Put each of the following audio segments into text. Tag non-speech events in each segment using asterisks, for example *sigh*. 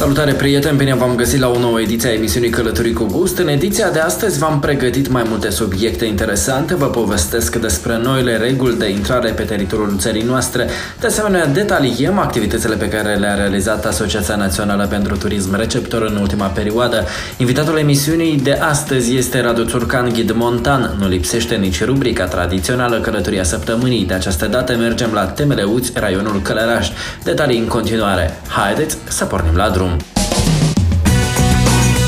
Salutare prieteni, bine v-am găsit la o nouă ediție a emisiunii Călătorii cu Gust. În ediția de astăzi v-am pregătit mai multe subiecte interesante, vă povestesc despre noile reguli de intrare pe teritoriul țării noastre. De asemenea, detaliem activitățile pe care le-a realizat Asociația Națională pentru Turism Receptor în ultima perioadă. Invitatul emisiunii de astăzi este Radu Țurcan, ghid montan. Nu lipsește nici rubrica tradițională Călătoria Săptămânii. De această dată mergem la Temele Uți, raionul Călăraș. Detalii în continuare. Haideți să pornim la drum.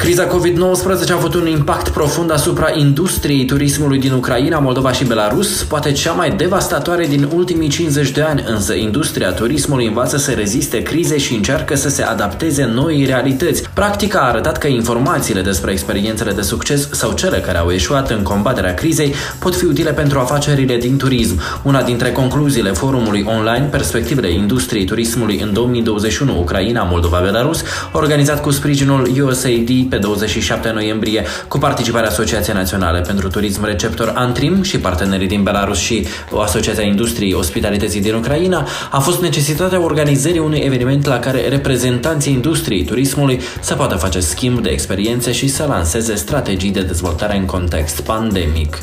Criza COVID-19 a avut un impact profund asupra industriei turismului din Ucraina, Moldova și Belarus, poate cea mai devastatoare din ultimii 50 de ani, însă industria turismului învață să reziste crize și încearcă să se adapteze noi realități. Practica a arătat că informațiile despre experiențele de succes sau cele care au eșuat în combaterea crizei pot fi utile pentru afacerile din turism. Una dintre concluziile forumului online Perspectivele industriei turismului în 2021 Ucraina, Moldova, Belarus, organizat cu sprijinul USAID pe 27 noiembrie cu participarea Asociației Naționale pentru Turism Receptor Antrim și partenerii din Belarus și Asociația Industriei Ospitalității din Ucraina, a fost necesitatea organizării unui eveniment la care reprezentanții industriei turismului să poată face schimb de experiențe și să lanseze strategii de dezvoltare în context pandemic.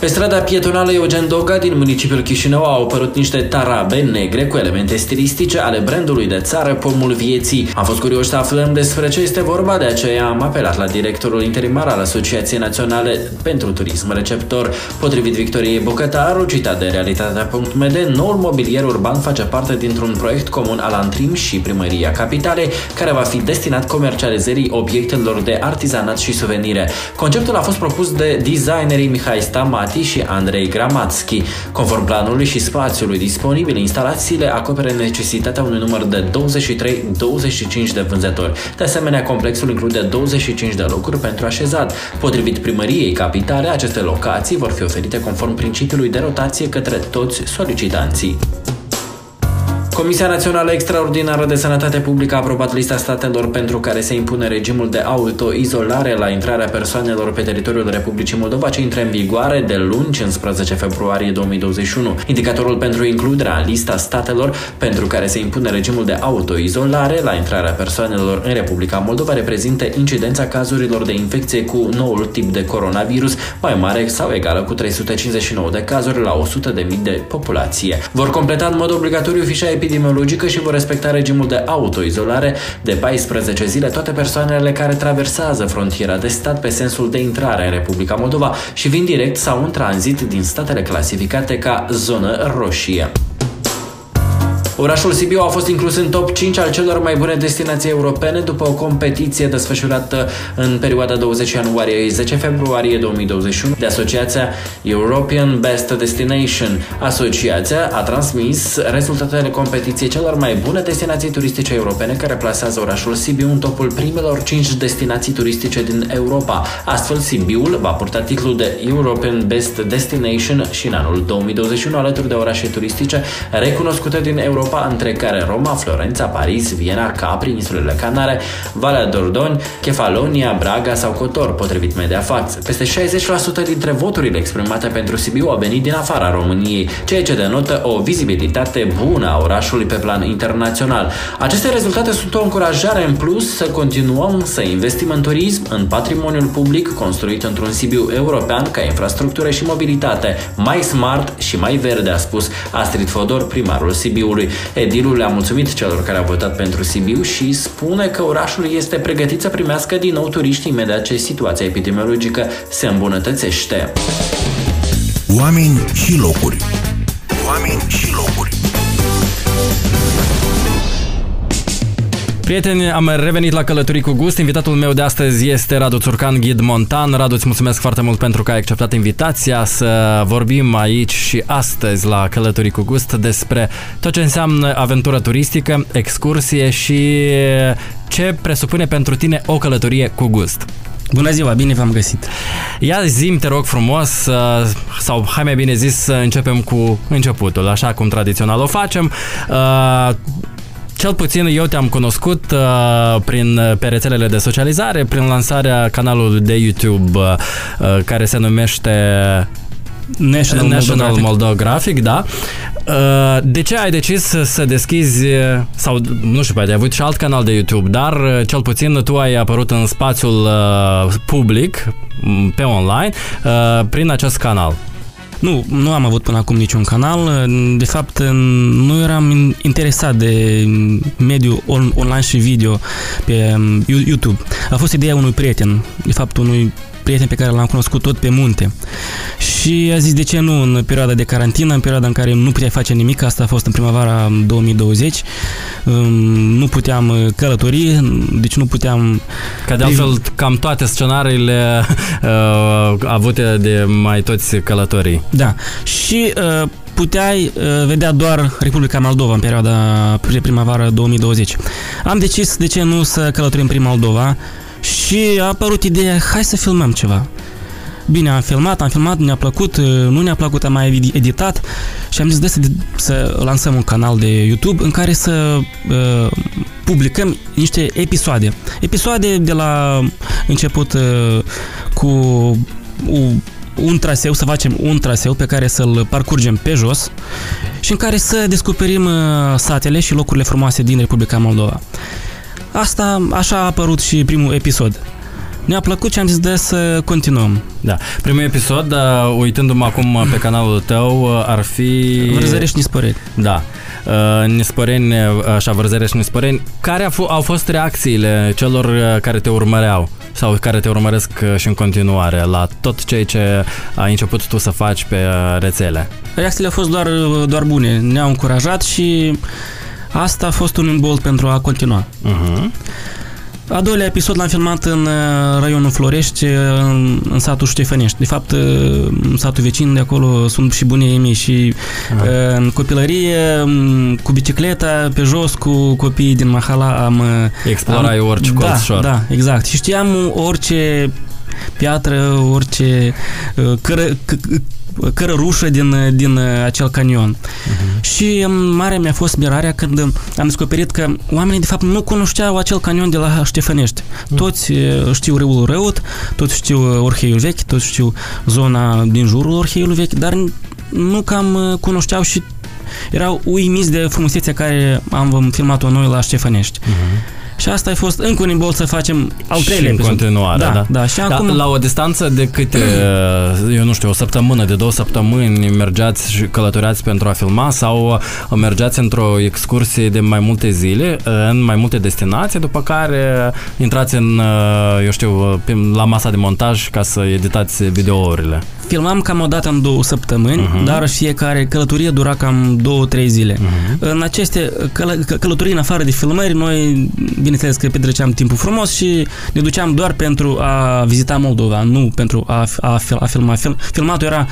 Pe strada pietonală Eugen Doga din municipiul Chișinău au apărut niște tarabe negre cu elemente stilistice ale brandului de țară Pomul Vieții. Am fost curioși să aflăm despre ce este vorba, de aceea am apelat la directorul interimar al Asociației Naționale pentru Turism Receptor. Potrivit Victoriei Bucătaru, citat de realitatea.md, noul mobilier urban face parte dintr-un proiect comun al Antrim și Primăria Capitalei, care va fi destinat comercializării obiectelor de artizanat și suvenire. Conceptul a fost propus de designerii Mihai Stama Mati și Andrei Gramatski. Conform planului și spațiului disponibil, instalațiile acoperă necesitatea unui număr de 23-25 de vânzători. De asemenea, complexul include 25 de locuri pentru așezat. Potrivit primăriei capitale, aceste locații vor fi oferite conform principiului de rotație către toți solicitanții. Comisia Națională Extraordinară de Sănătate Publică a aprobat lista statelor pentru care se impune regimul de autoizolare la intrarea persoanelor pe teritoriul Republicii Moldova ce intră în vigoare de luni 15 februarie 2021. Indicatorul pentru includerea în lista statelor pentru care se impune regimul de autoizolare la intrarea persoanelor în Republica Moldova reprezintă incidența cazurilor de infecție cu noul tip de coronavirus mai mare sau egală cu 359 de cazuri la 100.000 de populație. Vor completa în mod obligatoriu fișa epidemiologică epidemiologică și vor respecta regimul de autoizolare de 14 zile toate persoanele care traversează frontiera de stat pe sensul de intrare în Republica Moldova și vin direct sau în tranzit din statele clasificate ca zonă roșie. Orașul Sibiu a fost inclus în top 5 al celor mai bune destinații europene după o competiție desfășurată în perioada 20 ianuarie-10 februarie 2021 de asociația European Best Destination. Asociația a transmis rezultatele competiției celor mai bune destinații turistice europene care plasează orașul Sibiu în topul primelor 5 destinații turistice din Europa. Astfel, Sibiul va purta titlul de European Best Destination și în anul 2021 alături de orașe turistice recunoscute din Europa Europa, între care Roma, Florența, Paris, Viena, Capri, insulele Canare, Valea d'Ordoni, Kefalonia, Braga sau Cotor, potrivit Mediafax. Peste 60% dintre voturile exprimate pentru Sibiu au venit din afara României, ceea ce denotă o vizibilitate bună a orașului pe plan internațional. Aceste rezultate sunt o încurajare în plus să continuăm să investim în turism, în patrimoniul public construit într-un Sibiu european ca infrastructură și mobilitate, mai smart și mai verde, a spus Astrid Fodor, primarul Sibiului. Edilul le-a mulțumit celor care au votat pentru Sibiu și spune că orașul este pregătit să primească din nou turiști imediat ce situația epidemiologică se îmbunătățește. Oameni și locuri Oameni și locuri Prieteni, am revenit la Călătorii cu Gust. Invitatul meu de astăzi este Radu Țurcan, ghid montan. Radu, îți mulțumesc foarte mult pentru că ai acceptat invitația să vorbim aici și astăzi la Călătorii cu Gust despre tot ce înseamnă aventură turistică, excursie și ce presupune pentru tine o călătorie cu gust. Bună ziua, bine v-am găsit. Ia zim, te rog frumos, sau hai mai bine zis să începem cu începutul, așa cum tradițional o facem. Cel puțin eu te-am cunoscut uh, prin, pe rețelele de socializare, prin lansarea canalului de YouTube uh, care se numește National, National Moldographic, da. De ce ai decis să deschizi, sau nu știu, ai avut și alt canal de YouTube, dar cel puțin tu ai apărut în spațiul public, pe online, prin acest canal? Nu, nu am avut până acum niciun canal. De fapt, nu eram interesat de mediul on, online și video pe YouTube. A fost ideea unui prieten, de fapt unui prieten pe care l-am cunoscut tot pe munte. Și a zis de ce nu în perioada de carantină, în perioada în care nu puteai face nimic, asta a fost în primăvara 2020, um, nu puteam uh, călători, deci nu puteam... Ca de altfel, cam toate scenariile uh, avute de mai toți călătorii. Da. Și uh, puteai uh, vedea doar Republica Moldova în perioada primăvară 2020. Am decis de ce nu să călătorim prin Moldova și a apărut ideea, hai să filmăm ceva. Bine, am filmat, am filmat, ne-a plăcut, uh, nu ne-a plăcut, am mai editat și am zis de să, să lansăm un canal de YouTube în care să uh, publicăm niște episoade. Episoade de la început uh, cu un traseu, să facem un traseu pe care să-l parcurgem pe jos și în care să descoperim uh, satele și locurile frumoase din Republica Moldova. Asta, așa a apărut și primul episod. Ne-a plăcut și am zis de să continuăm. Da. Primul episod, uh, uitându-mă acum pe canalul tău, uh, ar fi... Vărzări și Nisporeni. Da. Uh, Nisporeni, așa, Vărzări și Nisporeni. Care au, au fost reacțiile celor uh, care te urmăreau? sau care te urmăresc uh, și în continuare la tot ceea ce ai început tu să faci pe uh, rețele? Reacțiile au fost doar, doar bune, ne-au încurajat și Asta a fost un imbold pentru a continua. Uh-huh. A doilea episod l-am filmat în uh, raionul Florești, uh, în, în satul Ștefănești. De fapt, uh, în satul vecin de acolo sunt și bunii mei și uh-huh. în copilărie, um, cu bicicleta, pe jos, cu copiii din Mahala am... Explorai am, orice da, colț Da, exact. Și știam orice piatră, orice cără, cărărușă din, din acel canion. Uh-huh. Și mare mi-a fost mirarea când am descoperit că oamenii de fapt nu cunoșteau acel canion de la Ștefănești. Uh-huh. Toți știu râul Răut, toți știu Orheiul Vechi, toți știu zona din jurul Orheiului Vechi, dar nu cam cunoșteau și erau uimiți de frumusețea care am filmat-o noi la Ștefănești. Uh-huh. Și asta a fost încă un imbol să facem al treilea în continuare, da. da. da. Și da, acum... La o distanță de câte, *clears throat* eu nu știu, o săptămână, de două săptămâni mergeați și călătoreați pentru a filma sau mergeați într-o excursie de mai multe zile în mai multe destinații, după care intrați în, eu știu, la masa de montaj ca să editați videourile? Filmam cam o dată în două săptămâni, uh-huh. dar fiecare călătorie dura cam două-trei zile. Uh-huh. În aceste căl- călătorii, în afară de filmări, noi, bineînțeles că petreceam timpul frumos și ne duceam doar pentru a vizita Moldova, nu pentru a, a, a filma. Film, filmatul era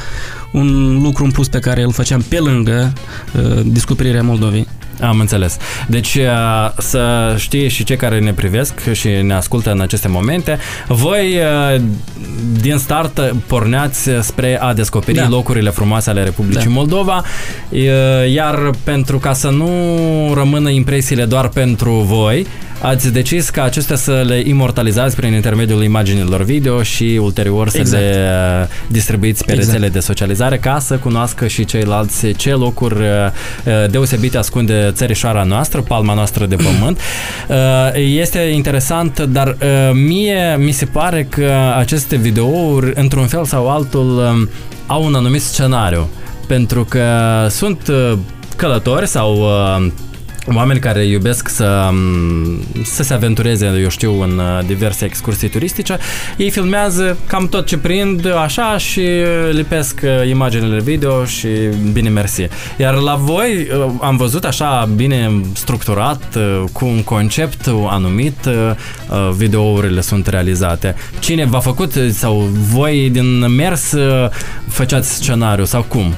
un lucru în plus pe care îl făceam pe lângă uh, descoperirea Moldovei. Am înțeles. Deci uh, să știe și cei care ne privesc și ne ascultă în aceste momente, voi uh, din start porneați spre a descoperi da. locurile frumoase ale Republicii da. Moldova, uh, iar pentru ca să nu rămână impresiile doar pentru voi, ați decis ca acestea să le imortalizați prin intermediul imaginilor video și ulterior să exact. le distribuiți pe exact. rețele de socializare ca să cunoască și ceilalți ce locuri deosebite ascunde țărișoara noastră, palma noastră de pământ. Uh, este interesant, dar uh, mie mi se pare că aceste videouri, într-un fel sau altul, um, au un anumit scenariu. Pentru că sunt uh, călători sau oameni care iubesc să, mm, să se aventureze, eu știu, în uh, diverse excursii turistice, ei filmează cam tot ce prind așa și lipesc uh, imaginele video și bine mersi. Iar la voi uh, am văzut așa bine structurat, cu un concept anumit, videourile sunt realizate. Cine v-a făcut sau voi din mers făceați scenariu sau cum?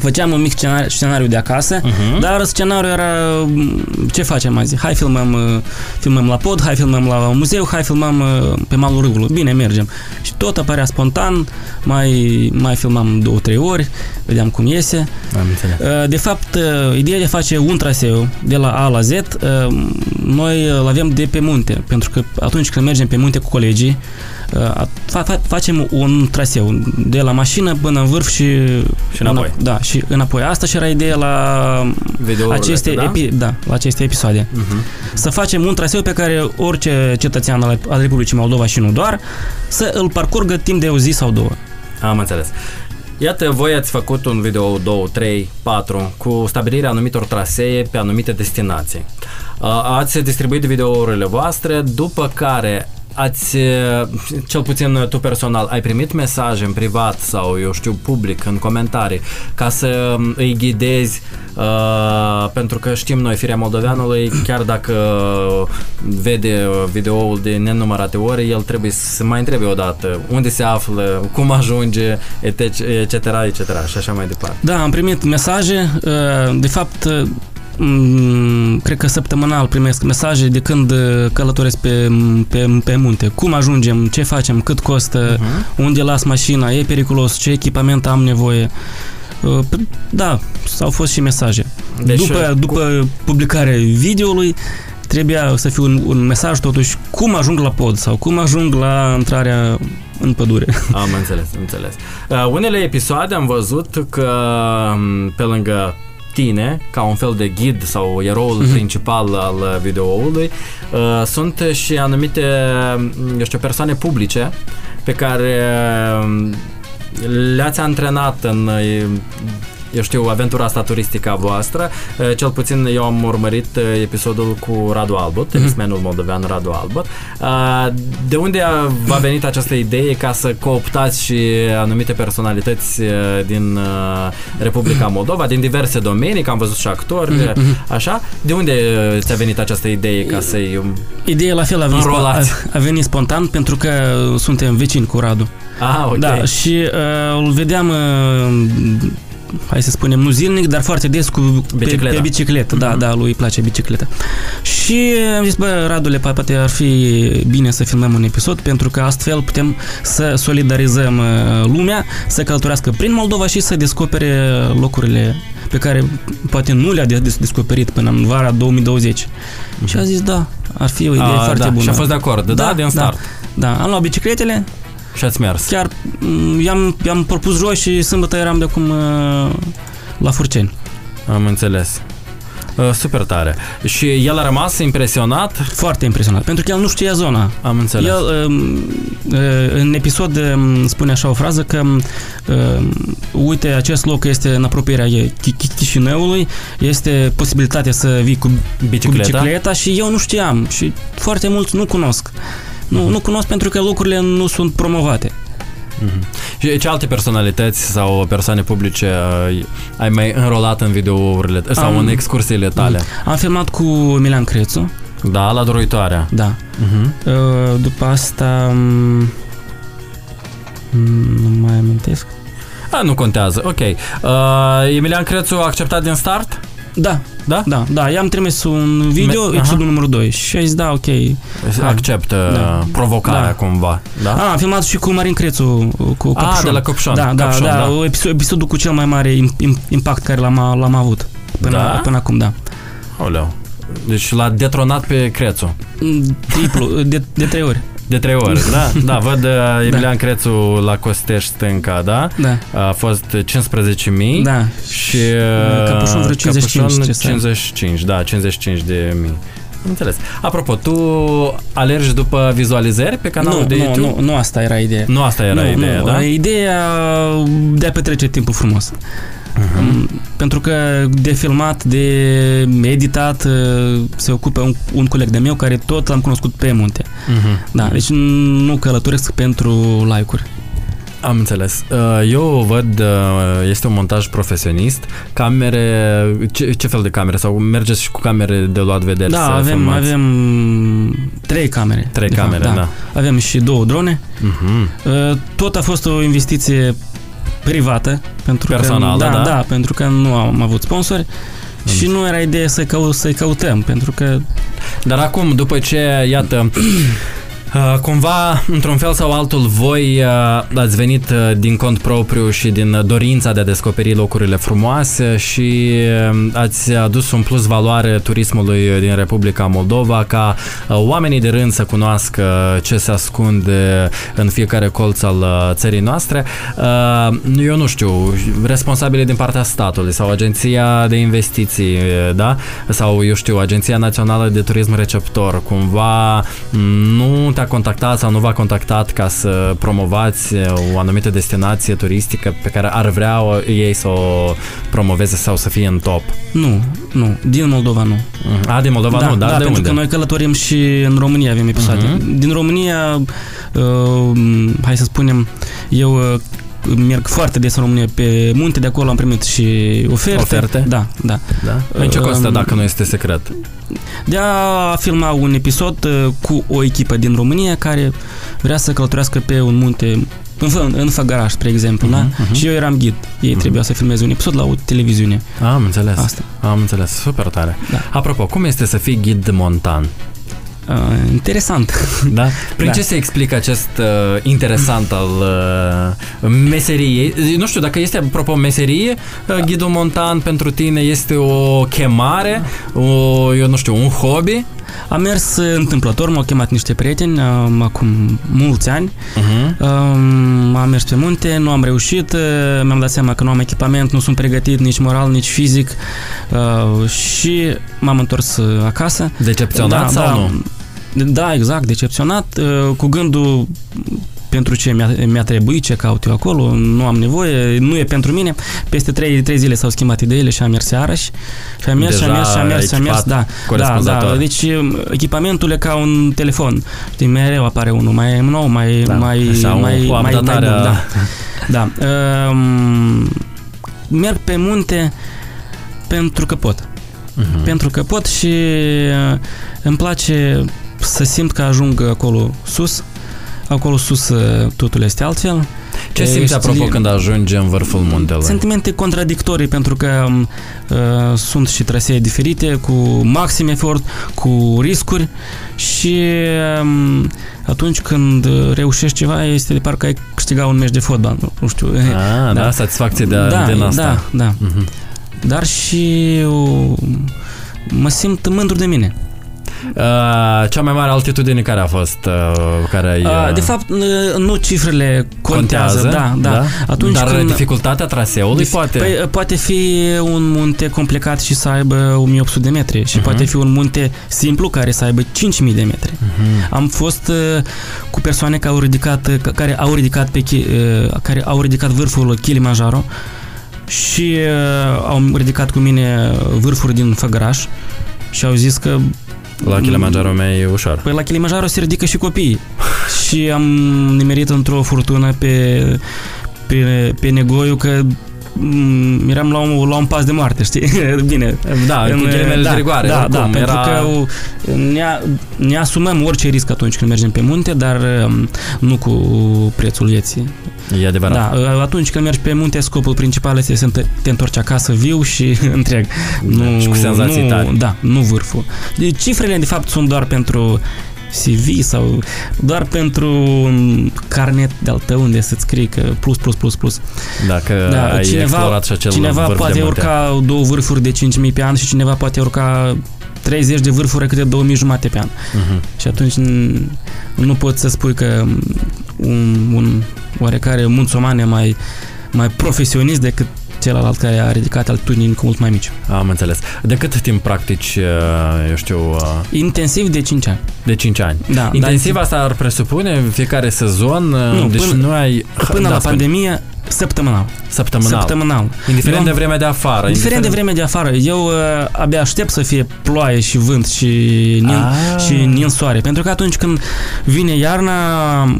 Făceam un mic scenariu, scenariu de acasă, uh-huh. dar scenariul era mm, ce facem azi? Hai filmăm, uh, filmăm la pod, hai filmăm la muzeu, hai filmăm uh, pe malul râului. Bine, mergem. Și tot apărea spontan, mai, mai filmam două, trei ori, vedeam cum iese. Am înțeles. Uh, De fapt, ideea de a face un traseu de la A la Z, noi îl avem de pe munte, pentru că atunci când mergem pe munte cu colegii, fa- fa- facem un traseu de la mașină până în vârf și, Și înapoi. Înap- da, și înapoi. Asta și era ideea la Videourile aceste, astea, da? epi- da, la aceste episoade. Uh-huh. Să facem un traseu pe care orice cetățean al, al Republicii Moldova și nu doar, să îl parcurgă timp de o zi sau două. Am înțeles. Iată, voi ați făcut un video 2, 3, 4 cu stabilirea anumitor trasee pe anumite destinații. Uh, Ați distribuit videourile voastre, după care ați, uh, cel puțin tu personal, ai primit mesaje în privat sau, eu știu, public, în comentarii, ca să um, îi ghidezi, uh, pentru că știm noi, firea moldoveanului, chiar dacă vede videoul de nenumărate ore, el trebuie să mai întrebe odată unde se află, cum ajunge, etc., etc., etc., și așa mai departe. Da, am primit mesaje, uh, de fapt, uh, mm, cred că săptămânal primesc mesaje de când uh, călătoresc pe, pe, pe munte. Cum ajungem, ce facem, cât costă, Uh-huh. unde las mașina, e periculos, ce echipament am nevoie. Uh, p- Da, au fost și mesaje. Deci, după, după publicarea videoului, trebuia să fie un, un mesaj totuși cum ajung la pod sau cum ajung la intrarea în pădure. *laughs* Am înțeles, înțeles. Uh, unele episoade am văzut că m, pe lângă tine, ca un fel de ghid sau eroul Mhm. principal al videoului, uh, sunt și anumite, m, eu știu, persoane publice pe care m, le-ați antrenat în uh, eu știu, aventura asta turistică a voastră. Uh, Cel puțin eu am urmărit uh, episodul cu Radu Albot, tenismenul moldovean Radu Albot. Uh, De unde a- v-a venit această idee ca să cooptați și anumite personalități uh, din uh, Republica Moldova, din diverse domenii, că am văzut și actori, uh, așa? De unde uh, ți-a venit această idee ca să-i... um, Ideea la fel a venit, Înrolați. a, a venit spontan pentru că suntem vecini cu Radu. Ah, ok. Da, și uh, îl vedeam, uh, hai să spunem, nu zilnic, dar foarte des cu pe, Bicicleta. pe bicicletă. Da, Mhm. da, lui îi place bicicleta. Și am zis, bă, Radule, pa- poate ar fi bine să filmăm un episod, pentru că astfel putem să solidarizăm uh, lumea, să călătorească prin Moldova și să descopere locurile pe care poate nu le-a des- descoperit până în vara 2020. Și a zis, da, ar fi o idee Ah, foarte da. bună. Și a fost de acord, da, din start. Da, am luat bicicletele, Și ați mers. chiar m, i-am, i-am propus joi și sâmbătă eram de acum uh, la Furceni. Am înțeles. Uh, Super tare. Și el a rămas impresionat? Foarte impresionat, pentru că el nu știa zona. Am înțeles. El um, uh, în episod um, spune așa o frază că um, uite, acest loc este în apropierea Chi- Chi- Chișinăului, este posibilitatea să vii cu Bicicleta? cu bicicleta și eu nu știam și foarte mulți nu cunosc. Nu, Mhm. nu cunosc pentru că locurile nu sunt promovate. Mhm. Și ce alte personalități sau persoane publice uh, ai mai înrolat în videourile sau Am- în excursiile tale? Am filmat cu Milan Crețu, Da, la Doroitoarea. da. Mhm. Uh, După asta... mm, mm, Nu mai amintesc. A, nu contează. Ok. Uh, Emilian Crețu a acceptat din start? Da, Da? da, da. I-am trimis un video, Me- episodul aha. numărul 2 și a zis da, ok. Acceptă Da. provocarea Da. cumva. Da? Ah, am filmat și cu Marin Crețu, cu Ah, Căpșon. de la Căpșon. Da, da, Căpșon, da, da. Episod, episodul cu cel mai mare im- im- impact care l-am, l-am avut până, Da? până acum, da. Oleu. Deci l-a detronat pe Crețu. Mm, Triplu, de, de trei ori. De trei ori, *laughs* da? Da, văd uh, Emilian Crețu la Costeș stânca, da? Da, A fost 15.000 da. și uh, Capușon vreo 55, Capușon ce să ai. 55, da, 55 de mii. Am Înțeles. Apropo, tu alergi după vizualizări pe canalul Nu, de nu, YouTube? nu, nu asta era ideea. Nu asta era nu, ideea, nu. da? Ideea de a petrece timpul frumos. Uh-huh. Pentru că de filmat, de editat uh, se ocupă un, un coleg de meu care tot l-am cunoscut pe munte. Mhm. Da, deci nu călătoresc pentru like-uri. Am înțeles. Uh, Eu văd, uh, este un montaj profesionist, camere, ce, ce fel de camere? Sau mergeți și cu camere de luat vederi Da, să avem, filmați? avem trei camere. Trei de fapt, camere, da. Avem și două drone. Mhm. Uh, Tot a fost o investiție privată. Pentru Personală, că, da. da, pentru că nu am avut sponsori. Și nu era ideea să cău- să-i căutăm, pentru că Dar acum, după ce, iată, uh, cumva, într-un fel sau altul, voi uh, ați venit uh, din cont propriu și din dorința de a descoperi locurile frumoase și uh, ați adus un plus valoare turismului din Republica Moldova ca uh, oamenii de rând să cunoască ce se ascunde în fiecare colț al uh, țării noastre. Uh, Eu nu știu, responsabile din partea statului sau Agenția de Investiții, uh, da? Sau, eu știu, Agenția Națională de Turism Receptor, cumva nu te-a contactat sau nu v-a contactat ca să promovați o anumită destinație turistică pe care ar vrea o- ei să o promoveze sau să fie în top. nu, nu, din Moldova nu. A, din Moldova da, nu, dar da de pentru unde? că noi călătorim și în România avem episoade. Mhm. Din România, uh, hai să spunem, eu uh, merg foarte des în România pe munte, de acolo am primit și oferte. Oferte? Da, da. Da? În ce costă Um, dacă nu este secret? De a filma un episod uh, cu o echipă din România care vrea să călătorească pe un munte în, Fă- în Făgăraș, spre exemplu, Mhm, da? mhm. Și eu eram ghid. Ei trebuia să filmeze un episod la o televiziune. Am înțeles. Asta. Am înțeles. Super tare. Da. Apropo, cum este să fii ghid montan? Uh, interesant. *laughs* Da? Prin Da. ce se explică acest uh, interesant al uh, meseriei? Nu știu, dacă este, apropo, meserie, uh, ghidul montan pentru tine este o chemare, o, eu nu știu, un hobby? Am mers uh, întâmplător, m-au chemat niște prieteni um, acum mulți ani. Uh-huh. Um, am mers pe munte, nu am reușit, uh, mi-am dat seama că nu am echipament, nu sunt pregătit nici moral, nici fizic uh, și m-am întors uh, acasă. Decepționat sau nu? Da, exact, decepționat, uh, cu gândul pentru ce mi-a, mi-a trebuit, ce caut eu acolo, nu am nevoie, nu e pentru mine. Peste trei, trei zile s-au schimbat ideile și am mers iarăși. Și am mers, și am Deja mers, și am mers, și am mers, echipat da. Da, corespunzător. da, deci um, echipamentul e ca un telefon. Știi, mereu apare unul mai nou, mai, Da, mai, așa, un- mai, cu mai, mai bun. updatarea- Da. *laughs* da. Um, merg pe munte pentru că pot. Mhm. Pentru că pot și uh, îmi place să simt că ajung acolo sus. Acolo sus uh, totul este altfel. Ce Ești simți apropo li- când ajungi în vârful muntelui? Sentimente contradictorii pentru că um, uh, sunt și trasee diferite, cu maxim efort, cu riscuri și um, atunci când uh, reușești ceva este de parcă ai câștigat un meci de fotbal, nu, nu știu. *laughs* Ah, da, Da. satisfacție de, da, din asta. da, da. Mhm. Dar și uh, mă simt mândru de mine. Uh, cea mai mare altitudine care a fost? Uh, care ai, Uh, uh, de fapt, uh, nu cifrele contează, da, da. Atunci Dar când, dificultatea traseului Dif- poate... Păi, poate fi un munte complicat și să aibă 1800 de metri și Mhm. poate fi un munte simplu care să aibă 5000 de metri. Mhm. Am fost uh, cu persoane care au ridicat, uh, care au ridicat, pe, chi- uh, care au ridicat vârful Kilimanjaro și uh, au ridicat cu mine vârfuri din Făgăraș și au zis că La Kilimanjaro mai e ușor. Păi la Kilimanjaro se ridică și copiii. *laughs* și am nimerit într-o furtună pe, pe, pe negoiu că mm, eram la un, la un pas de moarte, știi? *laughs* Bine. Da, cu ghilimele de rigoare. Da, oricum, da, pentru era... că uh, ne, ne asumăm orice risc atunci când mergem pe munte, dar um, nu cu prețul vieții. E adevărat. Da, uh, atunci când mergi pe munte, scopul principal este să te- te întorci acasă viu și *laughs* întreg. Nu, și cu senzații nu, tari. Da, nu vârful. Deci, cifrele, de fapt, sunt doar pentru CV sau doar pentru un carnet de-al tău unde să-ți scrii că plus, plus, plus, plus. Dacă Da, ai cineva, explorat și acel cineva vârf poate de munte. urca două vârfuri de 5.000 pe an și cineva poate urca 30 de vârfuri câte 2.000 jumate pe an. Mhm. Și atunci n- nu poți să spui că un, un oarecare munțoman e mai, mai profesionist decât celălalt care a ridicat altitudini cu mult mai mici. Am înțeles. De cât timp practici, uh, eu știu, uh, Intensiv de 5 ani. de 5 ani? Da, Intensiv asta ar presupune fiecare sezon, uh, Nu, deci până- nu ai... Până da, la spune. pandemie, săptămânal. Săptămânal. Săptămânal. Indiferent Eu de am- vremea de afară. Indiferent de vremea de afară, eu uh, abia aștept să fie ploaie și vânt și nin, Ah. și ninsoare. Pentru că atunci când vine iarna,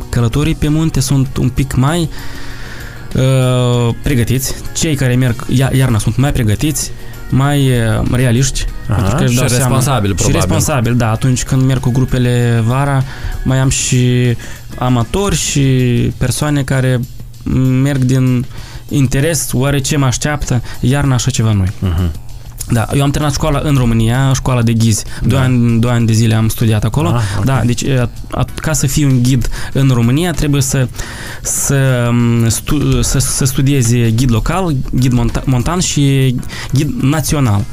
călătorii pe munte sunt un pic mai uh, pregătiți. Cei care merg ia- iarna sunt mai pregătiți, mai uh, realiști. Aha, pentru că își și dau seama- responsabil, Și probabil. responsabil, da. Atunci când merg cu grupele vara, mai am și amatori și persoane care merg din interes, oare ce mă așteaptă, iarna așa ceva noi. Uh-huh. Da, eu am terminat școala în România, școala de ghizi. Doi, Da. ani, doi ani de zile am studiat acolo. Ah, ok. Da, deci a, a, ca să fii un ghid în România trebuie să, să, m, stu, să, să studiezi ghid local, ghid monta, montan și ghid național.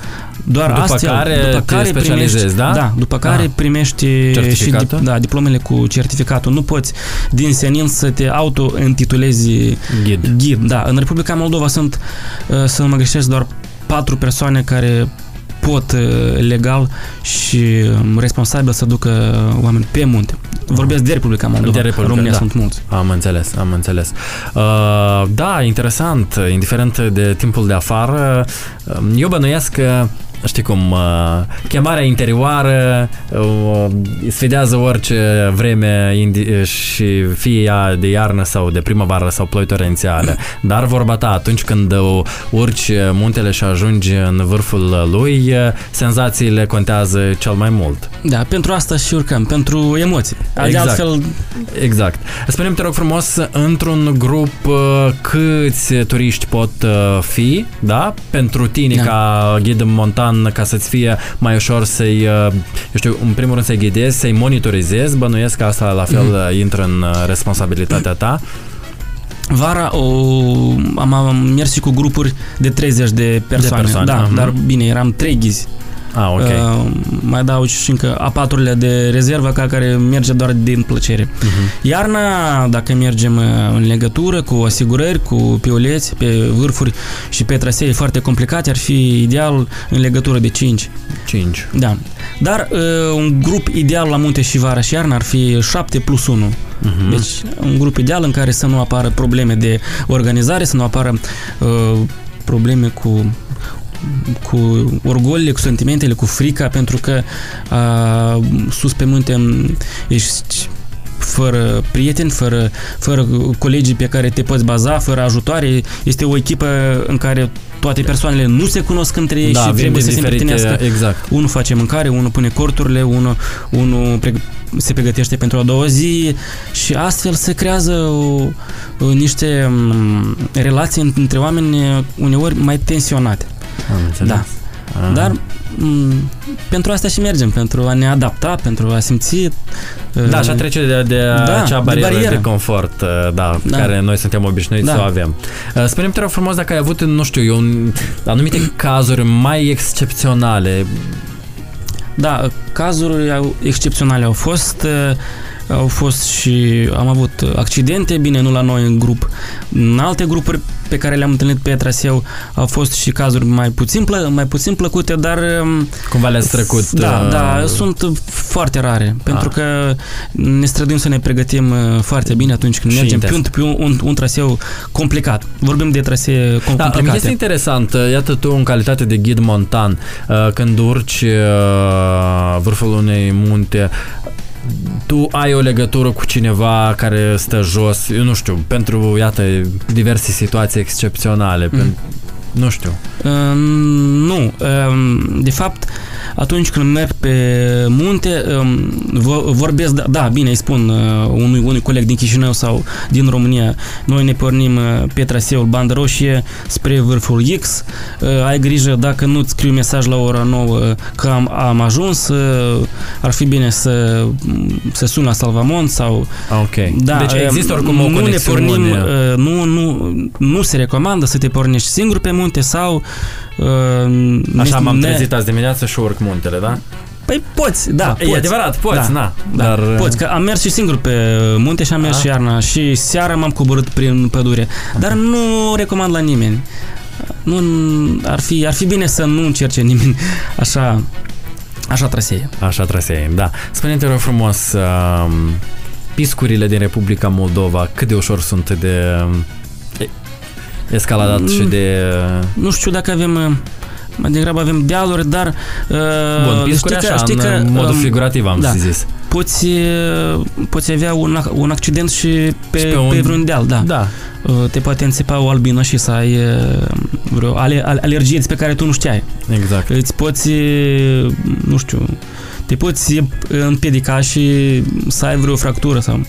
Doar După astfel, care după te care specializezi, primești, da? Da, după care Ah. primești Certificatul? și dip, da, diplomele cu certificatul. Nu poți din senin să te auto-intitulezi Ghid. ghid. Da, în Republica Moldova sunt, uh, să nu mă greșesc, doar patru persoane care pot uh, legal și um, responsabil să ducă oameni pe munte. Vorbesc de Republica Moldova. De Republica, în România da. sunt mulți. Am înțeles, am înțeles. Uh, da, interesant, indiferent de timpul de afară, uh, eu bănuiesc că Știi cum, uh, chemarea interioară uh, sfidează orice vreme indi- și fie ea de iarnă sau de primăvară sau ploi torențiale. Dar vorba ta, atunci când uh, urci muntele și ajungi în vârful lui, uh, senzațiile contează cel mai mult. Da, pentru asta și urcăm, pentru emoții. De Exact. altfel, Exact. Spune-mi, te rog frumos, într-un grup uh, câți turiști pot uh, fi, da? Pentru tine Da. ca ghid montan, ca să-ți fie mai ușor să-i, uh, eu știu, în primul rând să-i ghidezi, să-i monitorizezi, bănuiesc că asta la fel Mhm. mm-hmm. intră în uh, responsabilitatea ta. vara o, am, am mers și cu grupuri de 30 de persoane. persoane, da, aha. dar bine, eram trei ghizi. Ah, ok. Uh, mai dau și încă a patrulea de rezervă ca care merge doar din plăcere. Uh-huh. Iarna, dacă mergem uh, în legătură cu asigurări, cu pioleți pe vârfuri și pe trasee foarte complicate, ar fi ideal în legătură de 5. 5. Da. Dar uh, un grup ideal la munte și vara și iarna ar fi 7 plus 1. Uh-huh. Deci un grup ideal în care să nu apară probleme de organizare, să nu apară uh, probleme cu cu orgolile, cu sentimentele, cu frica, pentru că uh, sus pe munte ești fără prieteni, fără, fără colegii pe care te poți baza, fără ajutoare. Este o echipă în care toate persoanele nu se cunosc între ei da, și vin trebuie de să se diferite, împrietenească. exact. Unul face mâncare, unul pune corturile, unul, unul pre- se pregătește pentru a doua zi și astfel se creează o, o, niște m, relații între oameni uneori mai tensionate. Am înțeles. Da. Ah. Dar m, pentru asta și mergem, pentru a ne adapta, pentru a simți Da, uh, și a trece de, de Da, acea de barieră de, barieră. confort, uh, da, Da. care noi suntem obișnuiți Da. să o avem. Uh, Spune-mi, te rog frumos, dacă ai avut, nu știu, eu, un- anumite *clears throat* cazuri mai excepționale. Da, cazuri au- excepționale au fost. uh, Au fost și am avut accidente, bine, nu la noi în grup. În alte grupuri pe care le-am întâlnit pe traseu au fost și cazuri mai puțin, plă, mai puțin plăcute, dar um, Cumva le-ați trecut. da, uh, da, sunt foarte rare, pentru Ah. că ne străduim să ne pregătim uh, foarte bine atunci când Și mergem pe un, intens. pe un, un, un traseu complicat. Vorbim de trasee com- Da, îmi complicate. este interesant, uh, iată tu în calitate de ghid montan, uh, când urci uh, vârful unei munte, tu ai o legătură cu cineva care stă jos, eu nu știu, pentru, iată, diverse situații excepționale, Mm. pen- nu știu. Uh, nu. Um, de fapt, atunci când merg pe munte, um, vo- vorbesc, da, da, bine, îi spun uh, unui, unui coleg din Chișinău sau din România, noi ne pornim uh, pe traseul bandă roșie spre vârful X, uh, ai grijă dacă nu-ți scriu mesaj la ora 9 că am, am ajuns, uh, ar fi bine să, să suni la Salvamont sau Ah, Ok. da, deci există oricum o nu ne conexiune. pornim, uh, nu, nu, nu se recomandă să te pornești singur pe munte sau uh, Așa ne- m-am ne- trezit azi dimineață și urc muntele, da? Păi poți, da, E poți. adevărat, poți, da, na. Da, Dar, poți, că am mers și singur pe munte și am mers Ah. și iarna și seara m-am coborât prin pădure, dar nu recomand la nimeni. Nu, ar fi, ar fi bine să nu încerce nimeni *laughs* așa, așa trasee. Așa trasee, da. Spune-te, rog frumos, um, piscurile din Republica Moldova, cât de ușor sunt de um, e- escaladat Mm. și de... Nu știu dacă avem uh, mai degrabă avem dealuri, dar uh, Bun, piscuri știi așa, că, știi în că, modul um, figurativ am da. zis. poți, uh, poți avea un, ac- un accident și pe, Și pe pe, un- pe vreun deal, da. Da. Uh, Te poate înțepa o albină și să ai uh, vreo ale, al- alergie pe care tu nu știai. Exact. Îți poți, uh, nu știu, te poți împiedica și să ai vreo fractură sau...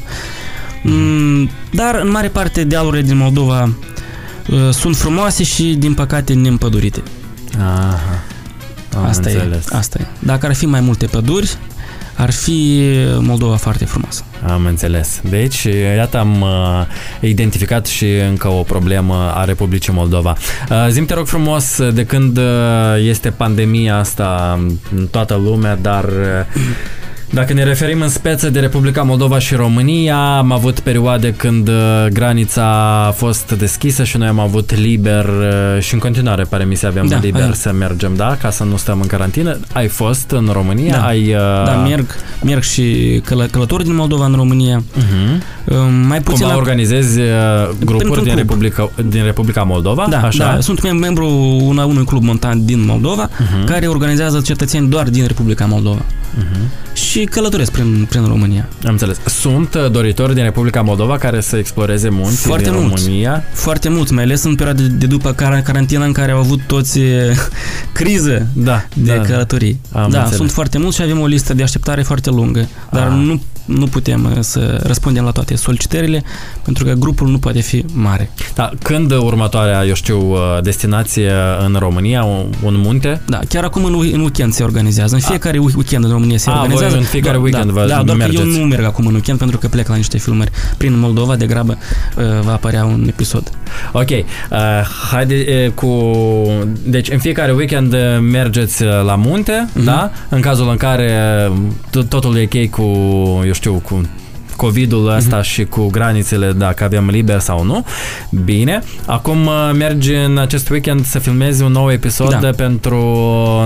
Mm, Dar, în mare parte, dealurile din Moldova uh, sunt frumoase și, din păcate, neîmpădurite. Aha. Am asta înțeles. e, asta e. Dacă ar fi mai multe păduri, ar fi Moldova foarte frumoasă. Am înțeles. Deci, iată, am uh, identificat și încă o problemă a Republicii Moldova. Uh, zim te rog frumos, de când uh, este pandemia asta în toată lumea, dar uh, dacă ne referim în speță de Republica Moldova și România, am avut perioade când uh, granița a fost deschisă și noi am avut liber uh, și în continuare, pare mi se, avem Da, liber avem. să mergem, da? Ca să nu stăm în carantină. Ai fost în România? Da. Ai, uh, Da, merg, merg și călă, călători din Moldova în România. Uh-huh. Uh, Mai puțin Cumva la- organizezi uh, grupuri Pentru din club. Republica, din Republica Moldova? Da, Așa? da, sunt mem- membru una, unui club montan din Moldova, Mhm. care organizează cetățeni doar din Republica Moldova. Uh-huh. Și călătoresc prin, prin România. Am înțeles. Sunt uh, doritori din Republica Moldova care să exploreze munții Foarte din mulți. România? Foarte mulți, mai ales în perioada de, de după car- carantină în care au avut toți *laughs* e, criză Da, de da. călătorii. Am da, înțeles. sunt foarte mulți și avem o listă de așteptare foarte lungă, dar Ah. nu, nu putem e, să răspundem la toate solicitările pentru că grupul nu poate fi mare. da. Când următoarea, eu știu, uh, destinație în România? Un, un munte? Da, chiar acum în, în weekend se organizează. În fiecare weekend în România se Ah, voi organizează. în fiecare Da, weekend da, vă da, doar că eu mergeți. nu merg acum în weekend pentru că plec la niște filmări prin Moldova, degrabă uh, va apărea un episod. Ok. Uh, haide uh, cu... Deci în fiecare weekend uh, mergeți uh, la munte, Mhm. da? În cazul în care uh, tot- totul e ok cu, eu доштау кун COVID-ul ăsta și cu granițele, dacă avem liber sau nu. Bine. Acum uh, mergi în acest weekend să filmezi un nou episod Da. pentru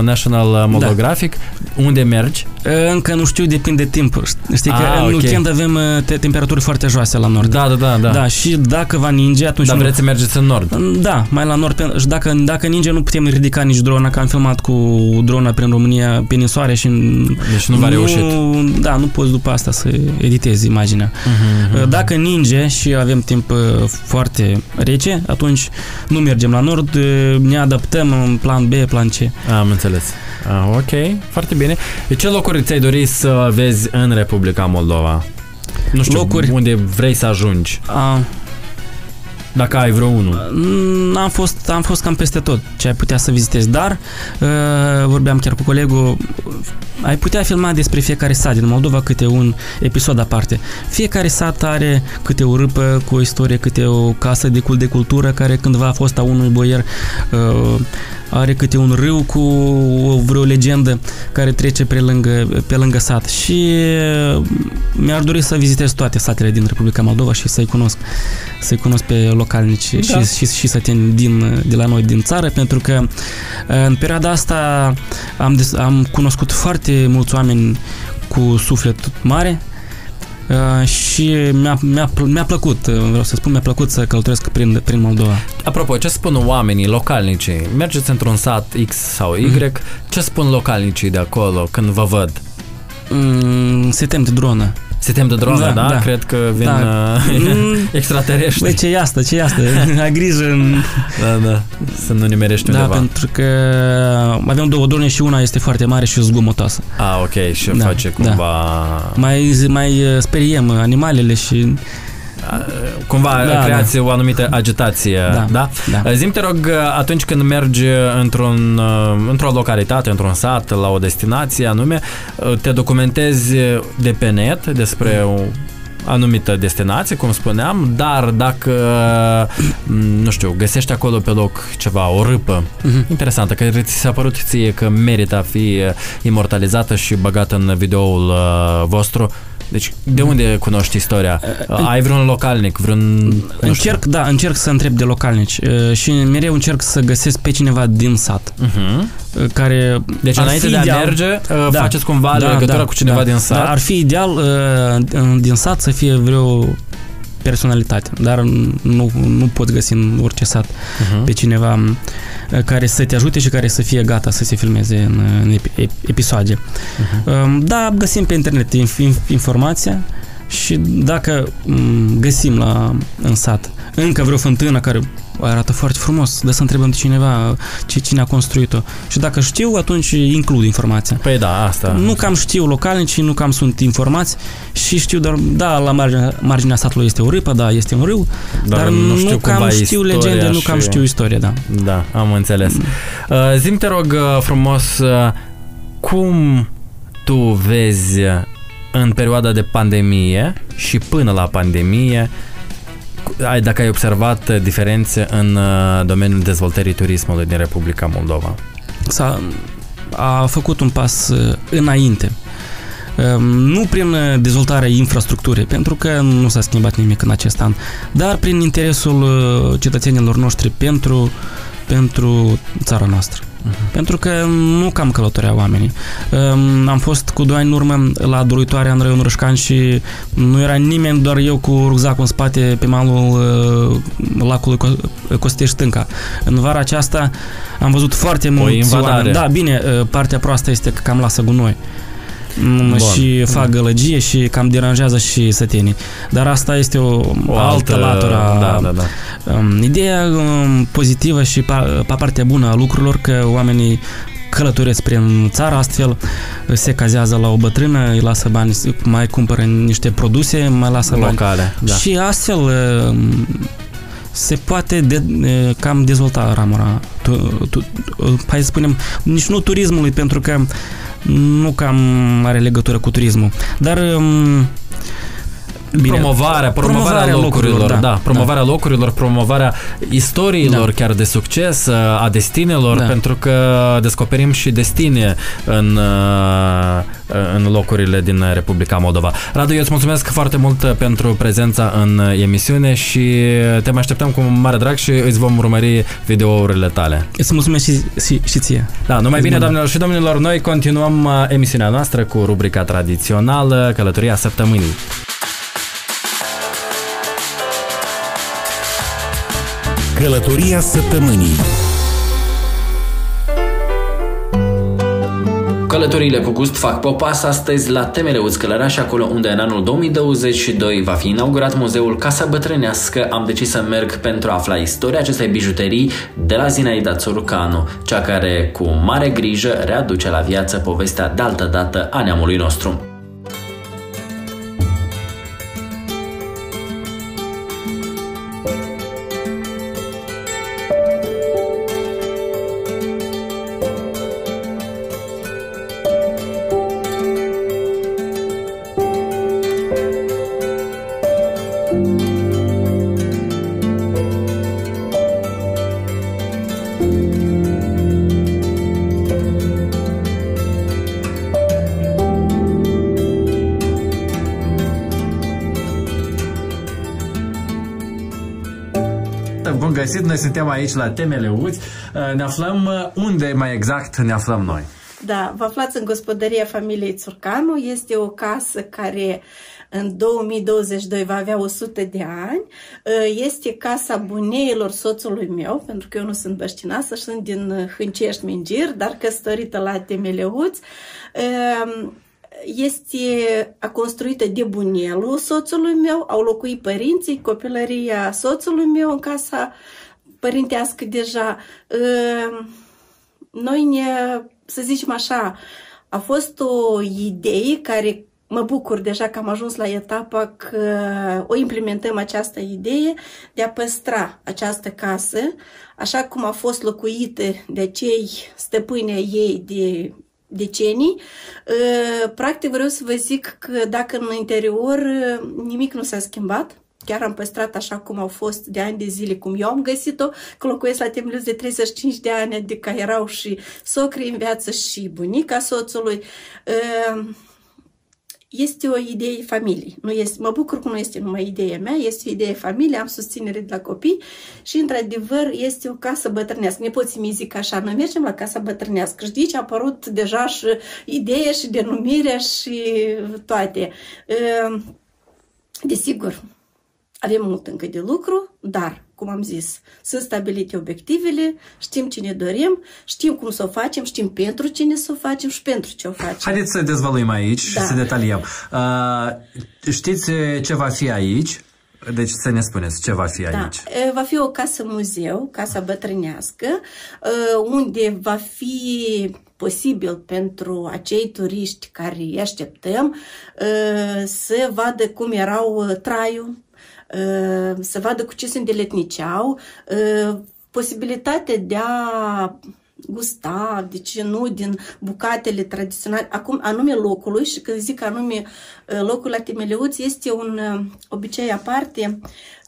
National Moldographic. Unde mergi? Uh, Încă nu știu, depinde de timp. Știi că Ah, în ok. weekend avem uh, te- temperaturi foarte joase la nord. Da, da, da. da. Da, și dacă va ninge, atunci Dar nu- vreți să mergeți în nord. Da, mai la nord. pe- Și dacă, dacă ninge, nu putem ridica nici drona, că am filmat cu drona prin România, pe ninsoare și... Deci nu v-a reușit. Da, nu poți după asta să editezi imaginea. Mhm. Dacă ninge și avem timp uh, foarte rece, atunci nu mergem la nord, uh, ne adaptăm în plan B, plan C. Am înțeles. Ah, ok, foarte bine. De ce locuri ți-ai dori să vezi în Republica Moldova? Nu știu, Locuri? unde vrei să ajungi, A, dacă ai vreo unul. Mm, am fost, am fost cam peste tot ce ai putea să vizitezi, dar uh, vorbeam chiar cu colegul, ai putea filma despre fiecare sat din Moldova câte un episod aparte. Fiecare sat are câte o râpă cu o istorie, câte o casă de, cul- de cultură care cândva a fost a unui boier, uh, are câte un râu cu o, vreo legendă care trece pe lângă, pe lângă sat și uh, mi-ar dori să vizitez toate satele din Republica Moldova și să-i cunosc, să-i cunosc pe localnici Da. și, și, și săteni din, de la noi din țară pentru că uh, în perioada asta am, des, am cunoscut foarte mulți oameni cu suflet mare uh, și mi-a, mi-a, pl- mi-a plăcut, uh, vreau să spun, mi-a plăcut să călătoresc prin, prin Moldova. Apropo, ce spun oamenii, localnicii? Mergeți într-un sat X sau Y, Mhm. ce spun localnicii de acolo când vă văd? Mm, se tem de dronă. Se tem de dronă, da? Da, da? da. Cred că vin Da. uh, Mm, *laughs* extraterestri. Băi, ce e asta, ce e asta? Ai grijă în... Da, da. Să nu nimerești Da, undeva. pentru că avem două drone și una este foarte mare și zgomotoasă. Ah, ok, și Da, face da. cumva... Mai, mai uh, speriem animalele și... Cumva Da, creați o anumită agitație, da? Da, da. Zim te rog, atunci când mergi într-un, într-o localitate, într-un sat, la o destinație anume, te documentezi de pe net despre o anumită destinație, cum spuneam, dar dacă, nu știu, găsești acolo pe loc ceva, o râpă Mhm. interesantă, care ți s-a părut ție că merită a fi imortalizată și băgată în videoul uh, vostru, deci, de unde cunoști istoria? Ai vreun localnic, vreun... nu știu. Încerc, da, încerc să întreb de localnici uh, și mereu încerc să găsesc pe cineva din sat Uh-huh. uh, care Deci ar înainte fi de a ideal- merge, uh, Da. faceți cumva legătura cu cineva din sat? Da, ar fi ideal uh, în- din sat să fie vreo personalitate, dar nu, nu poți găsi în orice sat Uh-huh. pe cineva uh, care să te ajute și care să fie gata să se filmeze în, în epi- ep- episoade. Uh-huh. Um, Da, găsim pe internet inf- inf- informația și dacă um, găsim la, în sat încă vreo fântână care arată foarte frumos, de să întrebăm de cineva ce, cine a construit-o. Și dacă știu, atunci includ informația. Păi da, asta. Nu cam știu localnicii, nu cam sunt informați și știu doar, da, la marginea, marginea satului este o râpă, da, este un râu, dar, dar nu, știu nu cam știu legende, și... nu cam știu istoria, da. Da, am înțeles. Mm. Uh, zim te rog uh, frumos, uh, cum tu vezi în perioada de pandemie și până la pandemie ai, dacă ai observat diferențe în uh, domeniul dezvoltării turismului din Republica Moldova? S-a a făcut un pas uh, înainte. Um, nu prin dezvoltarea infrastructurii, pentru că nu s-a schimbat nimic în acest an, dar prin interesul uh, cetățenilor noștri pentru, pentru țara noastră. Uh-huh. Pentru că nu cam călătorea oamenii. Am fost cu doi ani în urmă la doluitoarea în raionul Rășcan și nu era nimeni, doar eu cu rucsacul în spate pe malul uh, lacului Costești Stânca. În vara aceasta am văzut foarte mulți oameni. Da, bine, uh, partea proastă este că cam lasă gunoi. Mm, Bun. și fac gălăgie și cam deranjează și sătenii. Dar asta este o, o altă, altă latură. Da, da, da. Um, ideea um, pozitivă și pa, pa partea bună a lucrurilor că oamenii călătoresc prin țară, astfel se cazează la o bătrână, îi lasă bani, mai cumpără niște produse, mai lasă Locale, bani. Da. Și astfel um, se poate de, cam dezvolta ramura, tu, tu, hai să spunem, nici nu turismului, pentru că nu cam are legătură cu turismul. Dar um, Bine, promovarea, promovarea, promovarea locurilor, locurilor da, da, promovarea da. locurilor, promovarea istoriilor da. chiar de succes, a destinelor, da. pentru că descoperim și destine în, în locurile din Republica Moldova. Radu, eu îți mulțumesc foarte mult pentru prezența în emisiune și te mai așteptăm cu mare drag și îți vom urmări videourile tale. Îți mulțumesc și, și, și ție. Da, numai bine, doamnelor și domnilor, noi continuăm emisiunea noastră cu rubrica tradițională Călătoria Săptămânii. Călătoria săptămânii Călătorile cu gust fac popas astăzi la temele Uțcălăraș, acolo unde în anul 2022 va fi inaugurat muzeul Casa Bătrânească. Am decis să merg pentru a afla istoria acestei bijuterii de la Zinaida Țurcanu, cea care cu mare grijă readuce la viață povestea de altă dată a neamului nostru. Găsit, noi suntem aici la Temele Uți. Uh, ne aflăm, uh, unde mai exact ne aflăm noi? Da, vă aflați în gospodăria familiei Țurcanu. Este o casă care în 2022 va avea 100 de ani. Uh, este casa buneilor soțului meu, pentru că eu nu sunt băștinoasă, sunt din Hâncești Mingir, dar căsătorită la Temeleuți este a construită de bunelul soțului meu, au locuit părinții, copilăria soțului meu în casa părintească deja. Ă, noi ne, să zicem așa, a fost o idee care mă bucur deja că am ajuns la etapa că o implementăm această idee de a păstra această casă așa cum a fost locuită de cei stăpâni ei de decenii. Ă, practic vreau să vă zic că dacă în interior ă, nimic nu s-a schimbat, chiar am păstrat așa cum au fost de ani de zile, cum eu am găsit-o, că locuiesc la Temlius de 35 de ani, adică erau și socrii în viață și bunica soțului. Ă, este o idee familie. Nu este, mă bucur că nu este numai ideea mea, este o idee familie, am susținere de la copii și, într-adevăr, este o casă bătrânească. Nepoții mi zic așa, noi mergem la casa bătrânească. Și de aici a apărut deja și ideea și denumirea și toate. Ehm, desigur, avem mult încă de lucru, dar cum am zis, sunt stabilite obiectivele, știm ce ne dorim, știm cum să o facem, știm pentru cine să o facem și pentru ce o facem. Haideți să dezvăluim aici da. și să detaliem. Uh, știți ce va fi aici? Deci să ne spuneți ce va fi Da, aici. e, va fi o casă muzeu, casa bătrânească, e, unde va fi posibil pentru acei turiști care îi așteptăm e, să vadă cum erau e, traiul, e, să vadă cu ce se îndeletniceau, e, posibilitatea de a gusta, de ce nu, din bucatele tradiționale, acum anume locului și când zic anume uh, locul la Timeleuț este un uh, obicei aparte,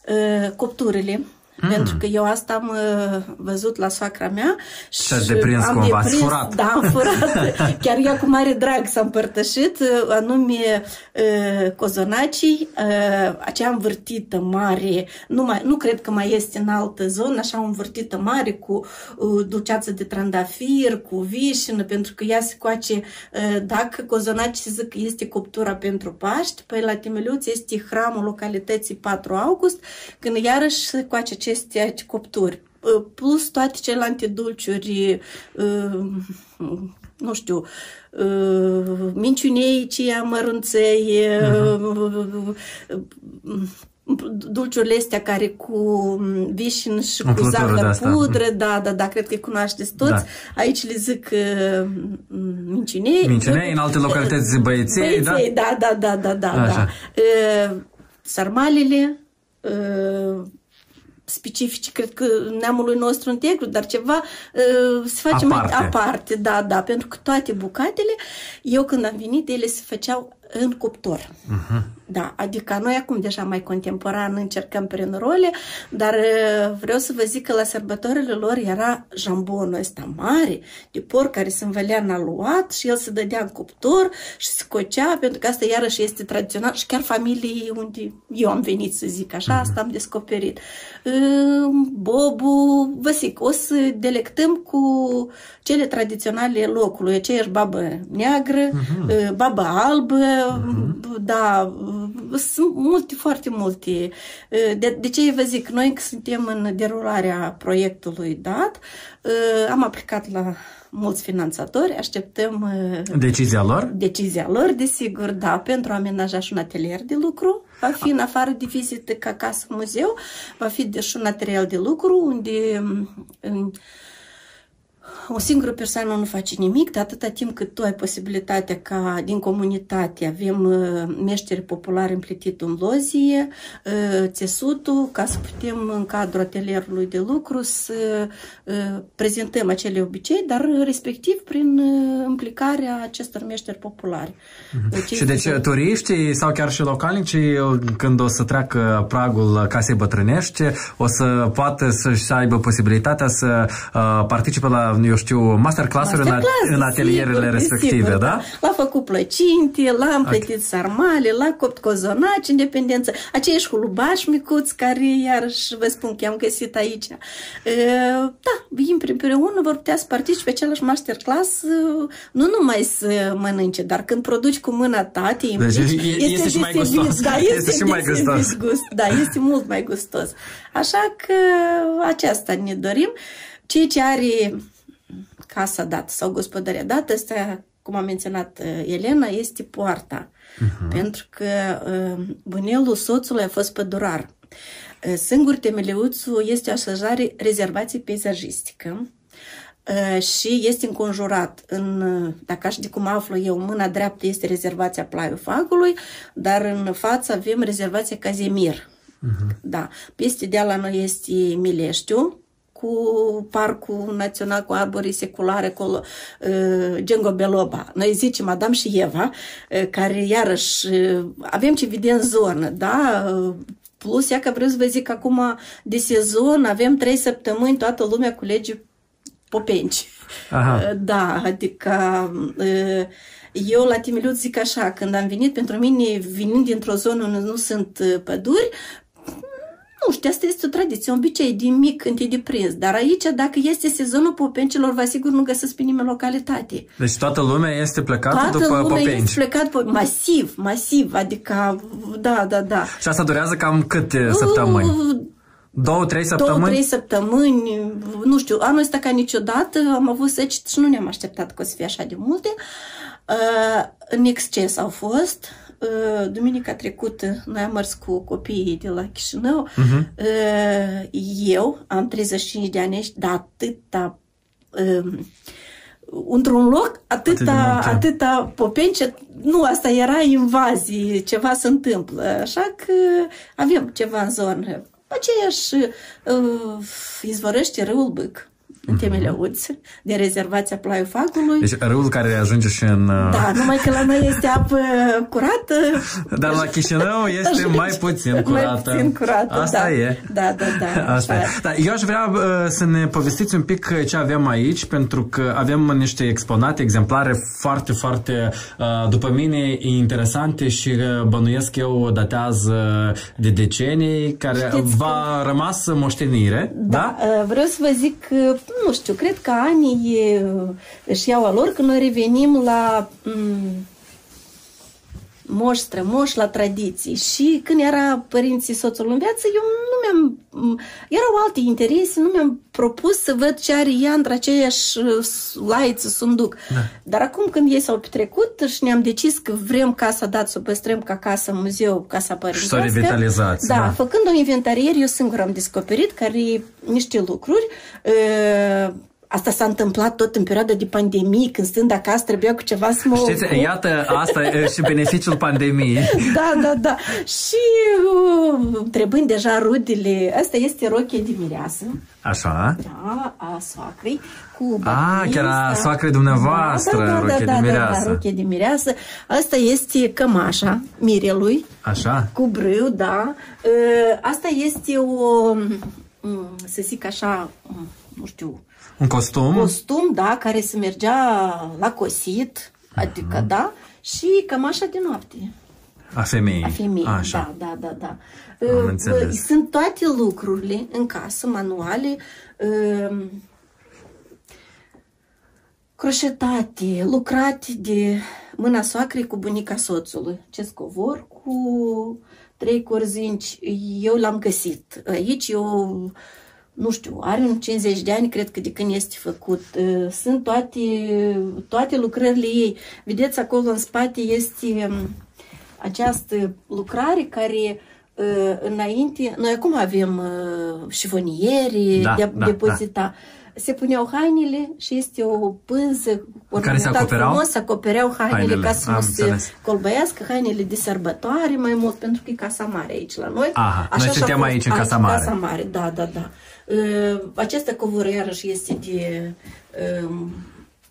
uh, copturile, Mm. Pentru că eu asta am uh, văzut la soacra mea Și ați deprins am cumva, ați furat. Da, am furat. *laughs* Chiar ea cu mare drag s-a împărtășit, uh, anume uh, cozonacii, uh, acea învârtită mare, nu, mai, nu cred că mai este în altă zonă, așa o învârtită mare cu uh, dulceață de trandafir, cu vișină, pentru că ea se coace, uh, dacă cozonacii zic că este coptura pentru Paști, păi la Timeliuț este hramul localității 4 august, când iarăși se coace aceste copturi Uh, plus toate celelalte dulciuri, uh, nu știu, uh, minciunei, ceia mărunței, uh-huh. dulciurile astea care cu vișin și cu Umplutură zahăr de-asta. pudră, da, da, da, cred că îi cunoașteți toți. Da. Aici le zic uh, minciunei. Minciunei, în alte localități băieței, da? Băieței, da, da, da, da, da, Așa. da. Uh, sarmalele, uh, specifici, cred că neamului nostru integru, dar ceva uh, se face Aparte. mai aparte, da, da, pentru că toate bucatele, eu când am venit, ele se făceau în cuptor. Uh-huh. Da, adică noi acum deja mai contemporan încercăm prin role, dar uh, vreau să vă zic că la sărbătorile lor era jambonul ăsta mare de porc care se învălea în aluat și el se dădea în cuptor și se cocea, pentru că asta iarăși este tradițional și chiar familiei unde eu am venit să zic așa, asta am descoperit. Uh, Bobu, vă zic, o să delectăm cu cele tradiționale locului, aceeași babă neagră, uh, babă albă, da, uh, sunt multe, foarte multe. Uh, De, de ce vă zic, noi că suntem în derularea proiectului dat, uh, am aplicat la mulți finanțatori, așteptăm uh, Decizia lor? decizia lor, desigur, da, pentru a amenaja și un atelier de lucru. Va fi în afară de vizită ca casă muzeu, va fi de și un material de lucru unde um, o singură persoană nu face nimic, de atâta timp cât tu ai posibilitatea ca din comunitate avem uh, meșteri populari împletit în lozie, uh, țesutul, ca să putem în cadrul atelierului de lucru să uh, prezentăm acele obicei, dar respectiv prin uh, implicarea acestor meșteri populari. Deci Și deci este- turiștii sau chiar și localnicii, când o să treacă pragul casei bătrânești, o să poată să-și aibă posibilitatea să uh, participe la, eu știu, masterclass-uri în, a- Masterclass, în atelierele sigur, respective, sigur, da? L-a făcut plăcinte, l-a împletit sarmale, l-a copt cozonaci în dependență. Aceiași hulubași micuți care, iarăși, vă spun că am găsit aici. E, Da, împreună vor putea să participe același masterclass, e, nu numai să mănânce, dar când produci cu mâna ta, te implici, Deci e- este și mai deosebit- gustos. Da, Este este, și mai deosebit *laughs* gustos. gust, da, este mult mai gustos. Așa că aceasta ne dorim. Ceea ce are casa dată sau gospodăria dată, asta, cum a menționat uh, Elena, este poarta. Uh-huh. Pentru că uh, bunelul soțului a fost pădurar. Uh, Singur temeleuțul este o așezare rezervație peisajistică uh, și este înconjurat în, uh, dacă aș de cum aflu eu, mâna dreaptă este rezervația Plaiul Fagului, dar în față avem rezervația Cazimir. Uh-huh. Da. Peste deal la noi este Mileștiu, cu Parcul Național cu Arborii Seculare, acolo, uh, Gengo Beloba. Noi zicem Adam și Eva, uh, care iarăși uh, avem ce vedem în zonă, da? Uh, Plus, ea că vreau să vă zic, acum de sezon avem trei săptămâni, toată lumea culege popenci. Aha. Uh, Da, adică uh, eu la Timeliuț zic așa, când am venit, pentru mine, venind dintr-o zonă unde nu sunt uh, păduri, nu știu, asta este o tradiție, un obicei din mic când te deprins. Dar aici, dacă este sezonul popencilor, vă asigur nu găsesc pe nimeni localitate. Deci toată lumea este plecată Toată după lumea popenci. este plecat pe, masiv, masiv, adică, da, da, da. Și asta durează cam câte săptămâni? Uh, Două, trei Două, săptămâni? trei săptămâni, nu știu, anul ăsta ca niciodată am avut seci și nu ne-am așteptat că o să fie așa de multe. Uh, în exces au fost, uh, duminica trecută noi am mers cu copiii de la Chișinău. Mhm. Uh, Eu am 35 de ani, dar atâta um, într-un loc Atât de atâta, multe. atâta popence, nu, asta era invazie, ceva se întâmplă, așa că avem ceva în zonă. Aceeași uh, izvorăște râul Bâc, în temele uți, de rezervația Plaiul Fagului. Deci râul care ajunge și în... uh, Da, numai că la noi este apă curată. *laughs* Dar la Chișinău este mai puțin curată. Mai puțin curată, Asta da. e. Da, da, da. Asta e. așa. Da, eu aș vrea uh, să ne povestiți un pic uh, ce avem aici, pentru că avem niște exponate, exemplare foarte, foarte, uh, după mine, interesante și uh, bănuiesc eu datează de decenii, care Știți va rămas moștenire, da? Da, uh, vreau să vă zic că, nu știu, cred că anii uh, își iau a lor când noi revenim la m, moș, strămoș, la tradiții. Și când era părinții soțul în viață, eu nu mi-am... m, Erau alte interese, nu mi-am propus să văd ce are ea între aceeași uh, laiță, sunduc. Da. Dar acum când ei s-au petrecut și ne-am decis că vrem casa dat să o păstrăm ca casă muzeu, casa părintească. revitalizați, Da, da. făcând o inventariere, eu singur am descoperit care niște lucruri. Uh, Asta s-a întâmplat tot în perioada de pandemie, când stând acasă trebuia cu ceva să mă Știți, ocup. iată, asta e și beneficiul pandemiei. *laughs* Da, da, da. Și uh, trebând deja rudele, asta este rochie de mireasă, Așa. da, a soacrei, cu Ah, batist, chiar a da. soacrei dumneavoastră, da, da, rochie da, de da, mireasă. Da, da, rochie de mireasă. Asta este cămașa mirelui, Așa. cu brâu, da. Uh, Asta este o, mm, să zic așa, mm, nu știu, Un costum. costum, da, care se mergea la cosit, adică, da, și cămașa de noapte A femeii. a femeii. Așa. Da, da, da, da. Am Uh, înțeles. Sunt toate lucrurile în casă, manuale, uh, croșetate, lucrate de mâna soacrei cu bunica soțului. Ce scovor cu trei corzinci, eu l-am găsit. Aici eu, nu știu, are un 50 de ani, cred că de când este făcut. Uh, Sunt toate, toate lucrările ei. Vedeți, acolo în spate este um, această lucrare care uh, înainte, noi acum avem uh, șifonieri Da, de, da, depozita. Se puneau hainele și este o pânză Care se ornamentat acopereau? frumos, se acopereau hainele, Hainele, ca să am nu se înțeles. colbăiască, hainele de sărbătoare mai mult, pentru că e casa mare aici la noi. Aha, noi și-a suntem fost. aici în A, Casa Mare. Casa mare, da, da, da. Uh, această covoră iarăși este de uh,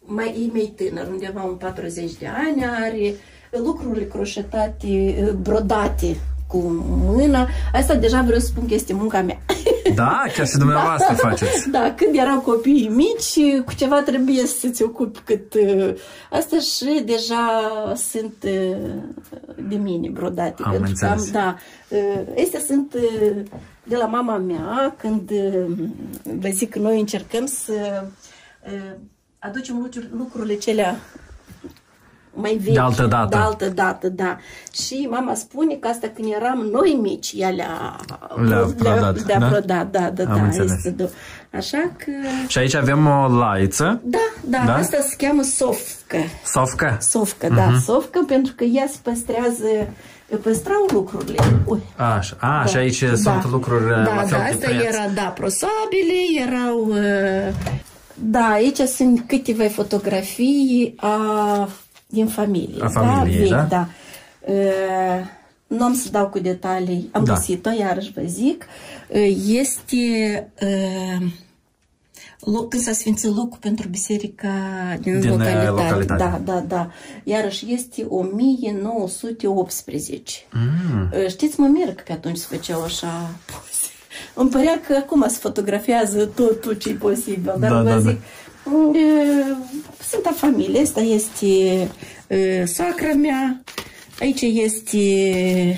mai, e mai tânăr, undeva un 40 de ani, are lucrurile croșetate, uh, brodate cu mâna. Asta deja vreau să spun că este munca mea. Da, chiar și *laughs* dumneavoastră faceți. Da, când erau copiii mici, cu ceva trebuie să ți ocupi cât... uh, Asta și deja sunt uh, de mine brodate. Am pentru că înțeles. da, uh, astea sunt uh, de la mama mea, când uh, vă zic că noi încercăm să uh, aducem lucruri, lucrurile celea mai vechi. De altă dată. De altă dată, da. Și mama spune că asta când eram noi mici, ea le-a Le-a prodat, le-a da? prodat, da, da, Am da. înțeles. Este de... Așa că... Și aici avem o laiță, Da, da, Da? asta se cheamă sofcă. sofcă. Sofcă, da, sofcă, pentru că ea se păstrează, păstrau lucrurile. Ui. Așa, a, și aici sunt lucruri da, la fel da, de asta preț. era, da, prosabile, erau... Uh, da, aici sunt câteva fotografii a, din familie. A familiei, da? da? Vechi, da. Uh, nu am să dau cu detalii, am Da. găsit-o, iarăși vă zic. Uh, este... Uh, loc, când s-a sfințit locul pentru biserica din, Din, uh, localitate. localitate. Da, da, da. Iarăși este 1918. Mm. Uh, Știți, mă merg că pe atunci se făceau așa poze. Îmi părea că acum se fotografiază totul ce e posibil, dar Da, vă da, zic, uh, sunt a familie, asta este uh, soacra mea, aici este uh,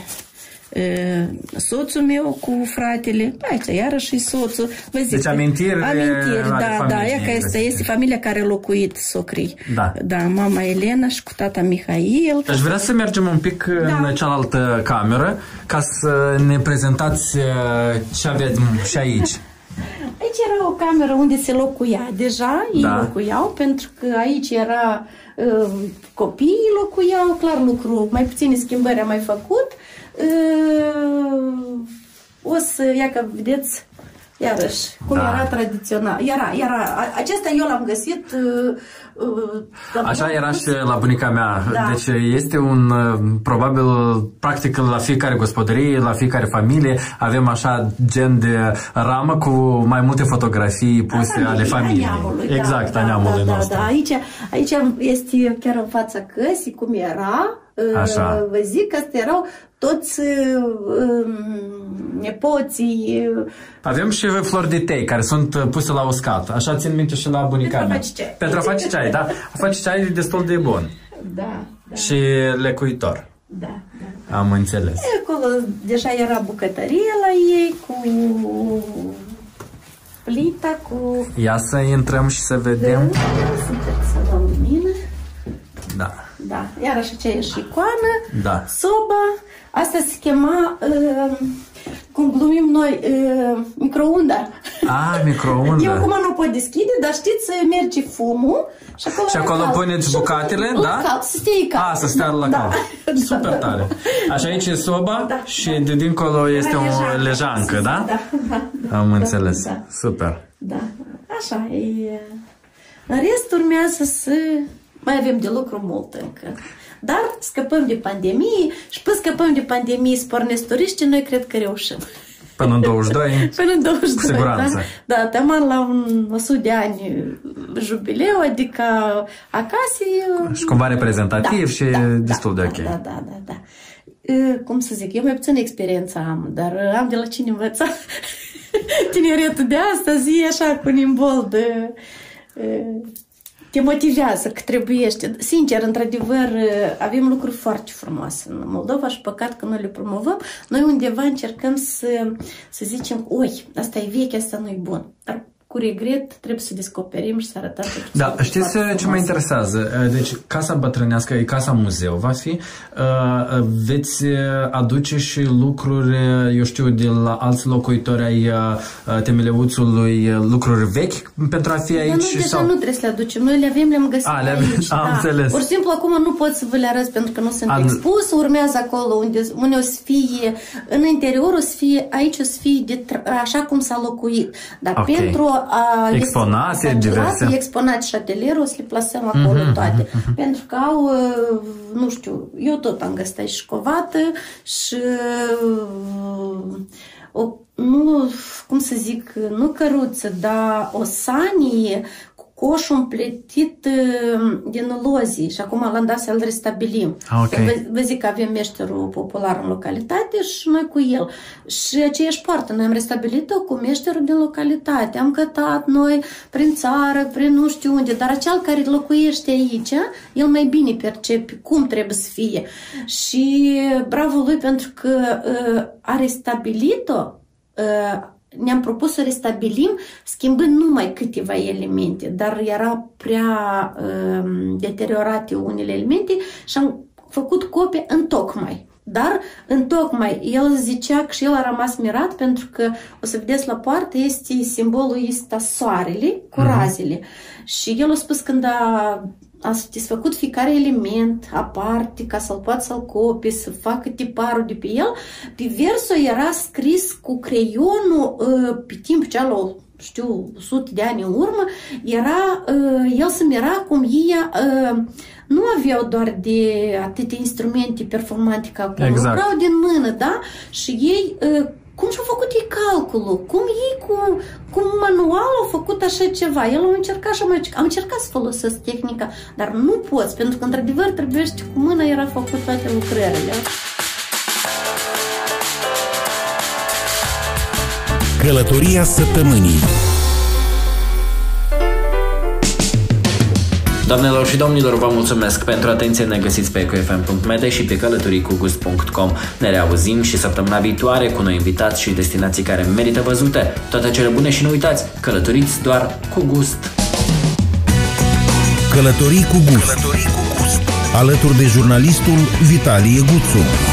soțul meu cu fratele, aici iarăși e soțul. Vă zic, Deci amintiri amintiri, ale da, da, familiei ea că este, respective. este familia care a locuit socrii. Da. Da, mama Elena și cu tata Mihail. Aș vrea să mergem un pic Da. în cealaltă cameră ca să ne prezentați uh, ce aveți și aici. *laughs* Aici era o cameră unde se locuia. Deja ei Da. locuiau, pentru că aici era uh, copiii locuiau, clar lucru, mai puține schimbări am mai făcut. Uh, o să, ia că vedeți, iarăși, cum Da. era tradițional. Era, era, a- acesta eu l-am găsit uh, uh, Așa era și la bunica mea. Da. Deci este un, uh, probabil, practic la fiecare gospodărie, la fiecare familie, avem așa gen de ramă cu mai multe fotografii puse familiei, ale familiei. a neamului, da, exact, da, a neamului da, nostru. Da, da. Aici, aici este chiar în fața căsii, cum era. Uh, Așa. Vă zic că astea erau toți uh, um, nepoții. uh, Avem și flori de tei care sunt uh, puse la uscat. Așa țin minte și la bunica Pentru a mea. face ceai. Pentru a face ceai, da. A face ceai e destul de bun. Da, da, Și lecuitor. da, da. Am înțeles. E, Acolo deja era bucătărie la ei cu plita, cu... Ia să intrăm și să vedem. Sunteți să dau lumină. Da. Da, iarăși aceeași icoană, Da. soba, asta se chema, uh, cum glumim noi, uh, microunda. A, microundă. Eu acum nu pot deschide, dar știți, merge fumul și acolo, Și era acolo cald. puneți Și bucatele, la da? Cald, să stea cald. A, să stea la Da. cal. *laughs* Super Da. tare. Așa aici e soba Da, și da. de dincolo este Era o lejancă, da? Da, da. Am da, înțeles. Da, Super. da. Așa, e... În rest urmează să mai avem de lucru mult încă. Dar scăpăm de pandemie și până scăpăm de pandemie să pornesc turiști, noi cred că reușim. Până în 22. *laughs* Până în 22, Cu siguranță. Da, da teamăn la un 100 de ani jubileu, adică acasă... e- Și cumva reprezentativ și destul de da, ok. Da, da, da, da. E, Cum să zic, eu mai puțin experiență am, dar am de la cine învăța. *laughs* Tineretul de astăzi e așa cu un imbold de, e, te motivează că trebuiește. Sincer, într-adevăr, avem lucruri foarte frumoase în Moldova și păcat că noi le promovăm. Noi undeva încercăm să, să zicem, oi, asta e veche, asta nu e bun. Dar cu regret trebuie să descoperim și să arătăm că Da, sunt știți foarte ce mă frumoase. interesează? Deci, casa bătrânească e casa muzeu, va fi. Uh, Veți aduce și lucruri, eu știu, de la alți locuitori ai uh, temeleuțului, lucruri vechi pentru a fi Dar aici? noi deja sau... nu trebuie să le aducem. Noi le avem, le-am găsit A, le avem- aici. am da. înțeles. Pur și simplu acum nu pot să vă le arăt pentru că nu sunt Am- expus. Urmează acolo unde, unde o să fie, în interior o să fie, aici o să fie de, tr- așa cum s-a locuit. Dar Ok. pentru a... Exponate să- să- diverse. E exponat și atelierul, o să le plasăm acolo Mhm, toate. Pentru că au, uh, nu știu, eu tot am găsit aici școvată și uh, o, nu, cum să zic, nu căruță, dar o sanie cu coșul împletit uh, din lozii și acum l-am dat să-l restabilim. Ah, ok. Vă, vă zic că avem meșterul popular în localitate și noi cu el. Și aceeași poartă, noi am restabilit-o cu meșterul din localitate. Am cătat noi prin țară, prin nu știu unde, dar acel care locuiește aici, el mai bine percepe cum trebuie să fie. Și bravo lui pentru că uh, a restabilit-o uh, ne-am propus să restabilim schimbând numai câteva elemente, dar era prea um, deteriorate unele elemente și am făcut copie în tocmai. Dar, în tocmai, el zicea că și el a rămas mirat pentru că, o să vedeți la poartă, este simbolul ăsta soarele cu razele. Și el a spus când a, a desfăcut fiecare element aparte ca să-l poată să-l copie, să facă tiparul de pe el, pe versul era scris cu creionul uh, pe timp ce la știu, sute de ani în urmă, era, uh, el se mira cum ei uh, nu aveau doar de atâtea instrumente performante ca acum, Exact. lucrau din mână, da? Și ei, uh, cum și-au făcut ei calculul? Cum ei cu, cu manual au făcut așa ceva? El a încercat și mai am încercat să folosesc tehnica, dar nu poți, pentru că într-adevăr trebuie cu mâna era făcut toate lucrările. Călătoria săptămânii Doamnelor și domnilor, vă mulțumesc pentru atenție. Ne găsiți pe ecofm.md și pe călătoricugust.com. Ne reauzim și săptămâna viitoare cu noi invitați și destinații care merită văzute. Toate cele bune și nu uitați, călătoriți doar cu gust. Călătorii cu gust Alături de jurnalistul Vitalie Guțu